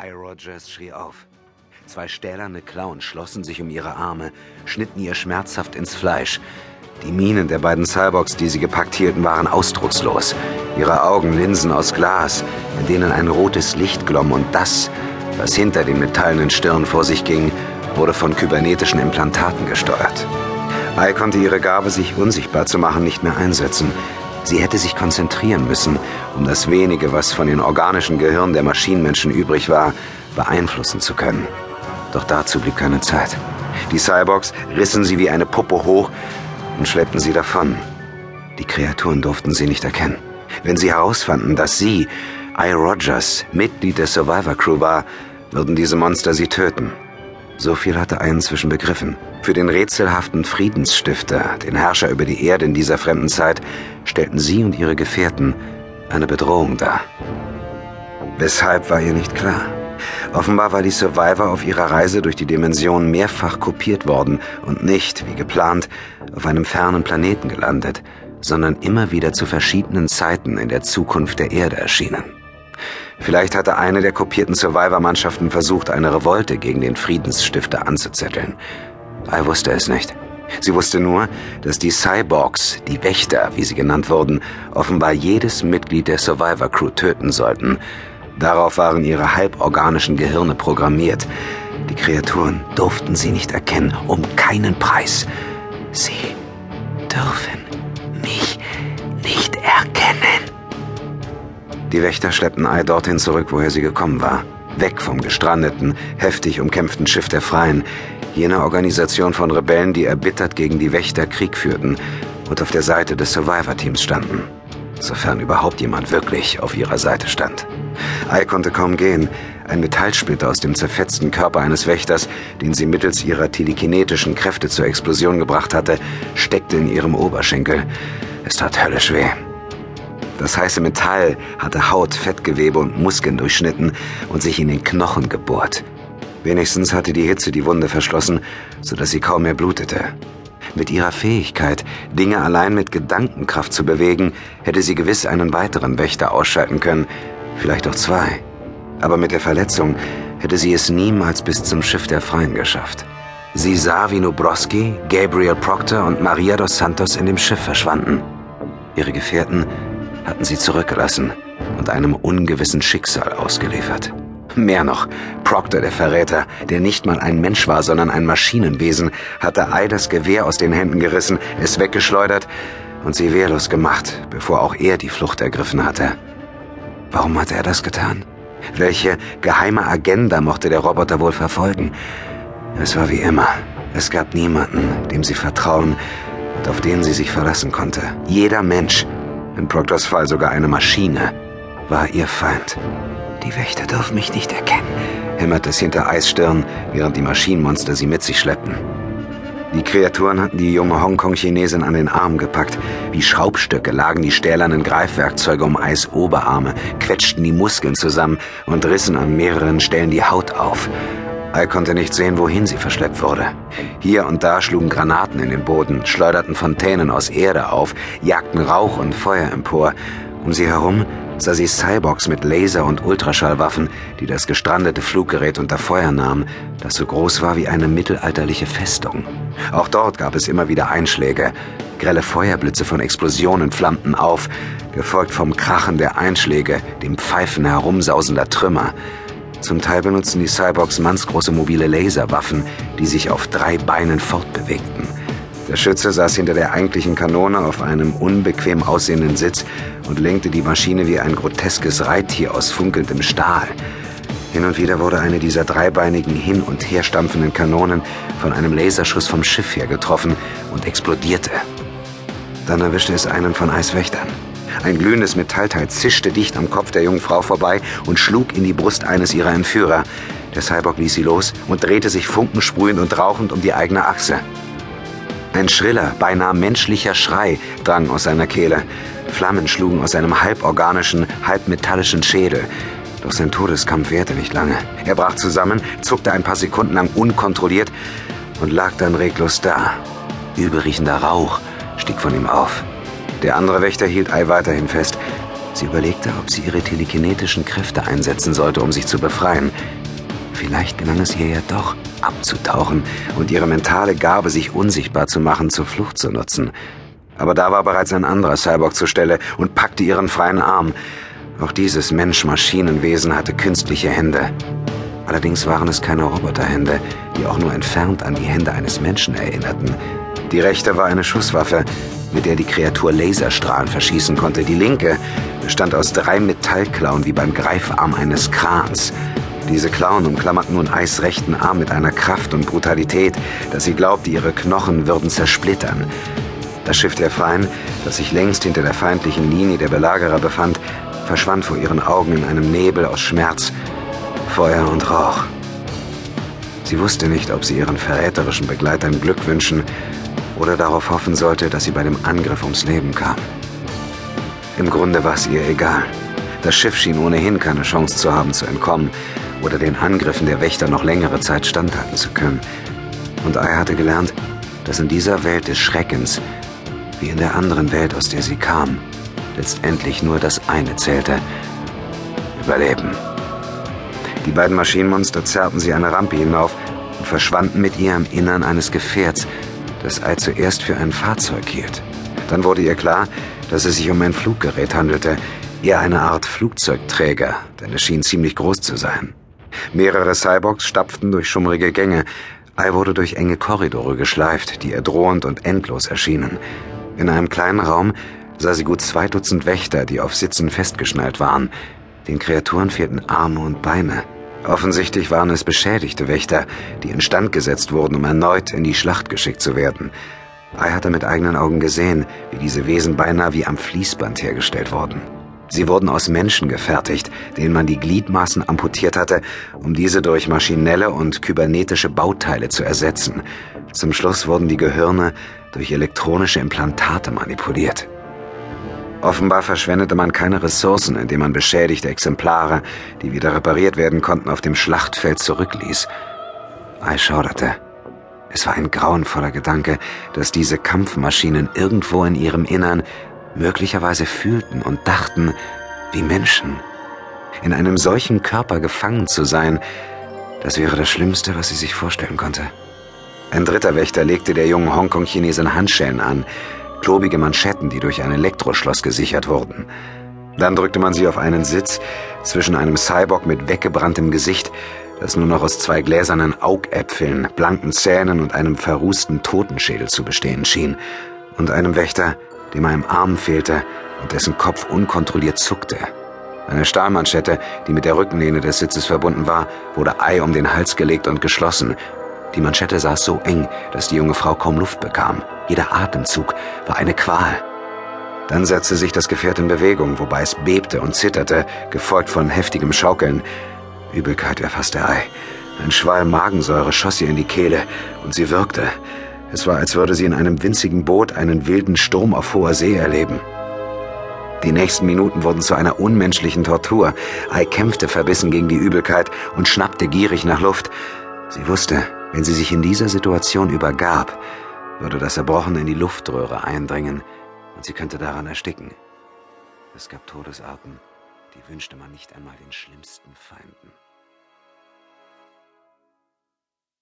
I. Rogers schrie auf. Zwei stählerne Klauen schlossen sich um ihre Arme, schnitten ihr schmerzhaft ins Fleisch. Die Mienen der beiden Cyborgs, die sie gepackt hielten, waren ausdruckslos. Ihre Augen Linsen aus Glas, in denen ein rotes Licht glomm und das, was hinter den metallenen Stirn vor sich ging, wurde von kybernetischen Implantaten gesteuert. Ai konnte ihre Gabe, sich unsichtbar zu machen, nicht mehr einsetzen. Sie hätte sich konzentrieren müssen, um das wenige, was von den organischen Gehirnen der Maschinenmenschen übrig war, beeinflussen zu können. Doch dazu blieb keine Zeit. Die Cyborgs rissen sie wie eine Puppe hoch und schleppten sie davon. Die Kreaturen durften sie nicht erkennen. Wenn sie herausfanden, dass sie, I. Rogers, Mitglied der Survivor Crew war, würden diese Monster sie töten. So viel hatte er inzwischen begriffen. Für den rätselhaften Friedensstifter, den Herrscher über die Erde in dieser fremden Zeit, stellten sie und ihre Gefährten eine Bedrohung dar. Weshalb war ihr nicht klar. Offenbar war die Survivor auf ihrer Reise durch die Dimension mehrfach kopiert worden und nicht, wie geplant, auf einem fernen Planeten gelandet, sondern immer wieder zu verschiedenen Zeiten in der Zukunft der Erde erschienen. Vielleicht hatte eine der kopierten Survivor-Mannschaften versucht, eine Revolte gegen den Friedensstifter anzuzetteln. I wusste es nicht. Sie wusste nur, dass die Cyborgs, die Wächter, wie sie genannt wurden, offenbar jedes Mitglied der Survivor Crew töten sollten. Darauf waren ihre halborganischen Gehirne programmiert. Die Kreaturen durften sie nicht erkennen, um keinen Preis. Sie dürfen mich nicht erkennen. Die Wächter schleppten Ai dorthin zurück, woher sie gekommen war. Weg vom gestrandeten, heftig umkämpften Schiff der Freien, jener Organisation von Rebellen, die erbittert gegen die Wächter Krieg führten und auf der Seite des Survivor-Teams standen. Sofern überhaupt jemand wirklich auf ihrer Seite stand. Ai konnte kaum gehen. Ein Metallsplitter aus dem zerfetzten Körper eines Wächters, den sie mittels ihrer telekinetischen Kräfte zur Explosion gebracht hatte, steckte in ihrem Oberschenkel. Es tat höllisch weh. Das heiße Metall hatte Haut, Fettgewebe und Muskeln durchschnitten und sich in den Knochen gebohrt. Wenigstens hatte die Hitze die Wunde verschlossen, sodass sie kaum mehr blutete. Mit ihrer Fähigkeit, Dinge allein mit Gedankenkraft zu bewegen, hätte sie gewiss einen weiteren Wächter ausschalten können, vielleicht auch zwei. Aber mit der Verletzung hätte sie es niemals bis zum Schiff der Freien geschafft. Sie sah, wie Nubrowski, Gabriel Proctor und Maria dos Santos in dem Schiff verschwanden. Ihre Gefährten hatten sie zurückgelassen und einem ungewissen Schicksal ausgeliefert. Mehr noch, Proctor, der Verräter, der nicht mal ein Mensch war, sondern ein Maschinenwesen, hatte Ai das Gewehr aus den Händen gerissen, es weggeschleudert und sie wehrlos gemacht, bevor auch er die Flucht ergriffen hatte. Warum hatte er das getan? Welche geheime Agenda mochte der Roboter wohl verfolgen? Es war wie immer. Es gab niemanden, dem sie vertrauen und auf den sie sich verlassen konnte. Jeder Mensch, in Proctors Fall sogar eine Maschine, war ihr Feind. Die Wächter dürfen mich nicht erkennen, hämmerte es hinter Eisstirn, während die Maschinenmonster sie mit sich schleppten. Die Kreaturen hatten die junge Hongkong-Chinesin an den Arm gepackt. Wie Schraubstöcke lagen die stählernen Greifwerkzeuge um Eis Oberarme, quetschten die Muskeln zusammen und rissen an mehreren Stellen die Haut auf. Ai konnte nicht sehen, wohin sie verschleppt wurde. Hier und da schlugen Granaten in den Boden, schleuderten Fontänen aus Erde auf, jagten Rauch und Feuer empor. Um sie herum sah sie Cyborgs mit Laser- und Ultraschallwaffen, die das gestrandete Fluggerät unter Feuer nahmen, das so groß war wie eine mittelalterliche Festung. Auch dort gab es immer wieder Einschläge. Grelle Feuerblitze von Explosionen flammten auf, gefolgt vom Krachen der Einschläge, dem Pfeifen herumsausender Trümmer. Zum Teil benutzten die Cyborgs mannsgroße mobile Laserwaffen, die sich auf drei Beinen fortbewegten. Der Schütze saß hinter der eigentlichen Kanone auf einem unbequem aussehenden Sitz und lenkte die Maschine wie ein groteskes Reittier aus funkelndem Stahl. Hin und wieder wurde eine dieser dreibeinigen hin und her stampfenden Kanonen von einem Laserschuss vom Schiff her getroffen und explodierte. Dann erwischte es einen von Eiswächtern. Ein glühendes Metallteil zischte dicht am Kopf der jungen Frau vorbei und schlug in die Brust eines ihrer Entführer. Der Cyborg ließ sie los und drehte sich funkensprühend und rauchend um die eigene Achse. Ein schriller, beinahe menschlicher Schrei drang aus seiner Kehle. Flammen schlugen aus seinem halborganischen, halbmetallischen Schädel. Doch sein Todeskampf währte nicht lange. Er brach zusammen, zuckte ein paar Sekunden lang unkontrolliert und lag dann reglos da. Übelriechender Rauch stieg von ihm auf. Der andere Wächter hielt Ei weiterhin fest. Sie überlegte, ob sie ihre telekinetischen Kräfte einsetzen sollte, um sich zu befreien. Vielleicht gelang es ihr ja doch, abzutauchen und ihre mentale Gabe, sich unsichtbar zu machen, zur Flucht zu nutzen. Aber da war bereits ein anderer Cyborg zur Stelle und packte ihren freien Arm. Auch dieses Mensch-Maschinenwesen hatte künstliche Hände. Allerdings waren es keine Roboterhände, die auch nur entfernt an die Hände eines Menschen erinnerten. Die rechte war eine Schusswaffe, mit der die Kreatur Laserstrahlen verschießen konnte. Die linke bestand aus drei Metallklauen wie beim Greifarm eines Krans. Diese Klauen umklammerten nun Eis rechten Arm mit einer Kraft und Brutalität, dass sie glaubte, ihre Knochen würden zersplittern. Das Schiff der Freien, das sich längst hinter der feindlichen Linie der Belagerer befand, verschwand vor ihren Augen in einem Nebel aus Schmerz, Feuer und Rauch. Sie wusste nicht, ob sie ihren verräterischen Begleitern Glück wünschen oder darauf hoffen sollte, dass sie bei dem Angriff ums Leben kam. Im Grunde war es ihr egal. Das Schiff schien ohnehin keine Chance zu haben, zu entkommen oder den Angriffen der Wächter noch längere Zeit standhalten zu können. Und Ai hatte gelernt, dass in dieser Welt des Schreckens, wie in der anderen Welt, aus der sie kam, letztendlich nur das eine zählte. Überleben. Die beiden Maschinenmonster zerrten sie eine Rampe hinauf und verschwanden mit ihr im Innern eines Gefährts, das Ei zuerst für ein Fahrzeug hielt. Dann wurde ihr klar, dass es sich um ein Fluggerät handelte, eher eine Art Flugzeugträger, denn es schien ziemlich groß zu sein. Mehrere Cyborgs stapften durch schummrige Gänge. Ei wurde durch enge Korridore geschleift, die ihr drohend und endlos erschienen. In einem kleinen Raum sah sie gut zwei Dutzend Wächter, die auf Sitzen festgeschnallt waren. Den Kreaturen fehlten Arme und Beine. Offensichtlich waren es beschädigte Wächter, die instand gesetzt wurden, um erneut in die Schlacht geschickt zu werden. Ei hatte mit eigenen Augen gesehen, wie diese Wesen beinahe wie am Fließband hergestellt wurden. Sie wurden aus Menschen gefertigt, denen man die Gliedmaßen amputiert hatte, um diese durch maschinelle und kybernetische Bauteile zu ersetzen. Zum Schluss wurden die Gehirne durch elektronische Implantate manipuliert. Offenbar verschwendete man keine Ressourcen, indem man beschädigte Exemplare, die wieder repariert werden konnten, auf dem Schlachtfeld zurückließ. Ei schauderte. Es war ein grauenvoller Gedanke, dass diese Kampfmaschinen irgendwo in ihrem Innern möglicherweise fühlten und dachten wie Menschen. In einem solchen Körper gefangen zu sein, das wäre das Schlimmste, was sie sich vorstellen konnte. Ein dritter Wächter legte der jungen Hongkong-Chinesin Handschellen an, klobige Manschetten, die durch ein Elektroschloss gesichert wurden. Dann drückte man sie auf einen Sitz zwischen einem Cyborg mit weggebranntem Gesicht, das nur noch aus zwei gläsernen Augäpfeln, blanken Zähnen und einem verrußten Totenschädel zu bestehen schien, und einem Wächter, dem ein Arm fehlte und dessen Kopf unkontrolliert zuckte. Eine Stahlmanschette, die mit der Rückenlehne des Sitzes verbunden war, wurde Ei um den Hals gelegt und geschlossen, die Manschette saß so eng, dass die junge Frau kaum Luft bekam. Jeder Atemzug war eine Qual. Dann setzte sich das Gefährt in Bewegung, wobei es bebte und zitterte, gefolgt von heftigem Schaukeln. Übelkeit erfasste Ei. Ein Schwall Magensäure schoss ihr in die Kehle und sie wirkte. Es war, als würde sie in einem winzigen Boot einen wilden Sturm auf hoher See erleben. Die nächsten Minuten wurden zu einer unmenschlichen Tortur. Ei kämpfte verbissen gegen die Übelkeit und schnappte gierig nach Luft. Sie wusste, wenn sie sich in dieser Situation übergab, würde das Erbrochene in die Luftröhre eindringen und sie könnte daran ersticken. Es gab Todesarten, die wünschte man nicht einmal den schlimmsten Feinden.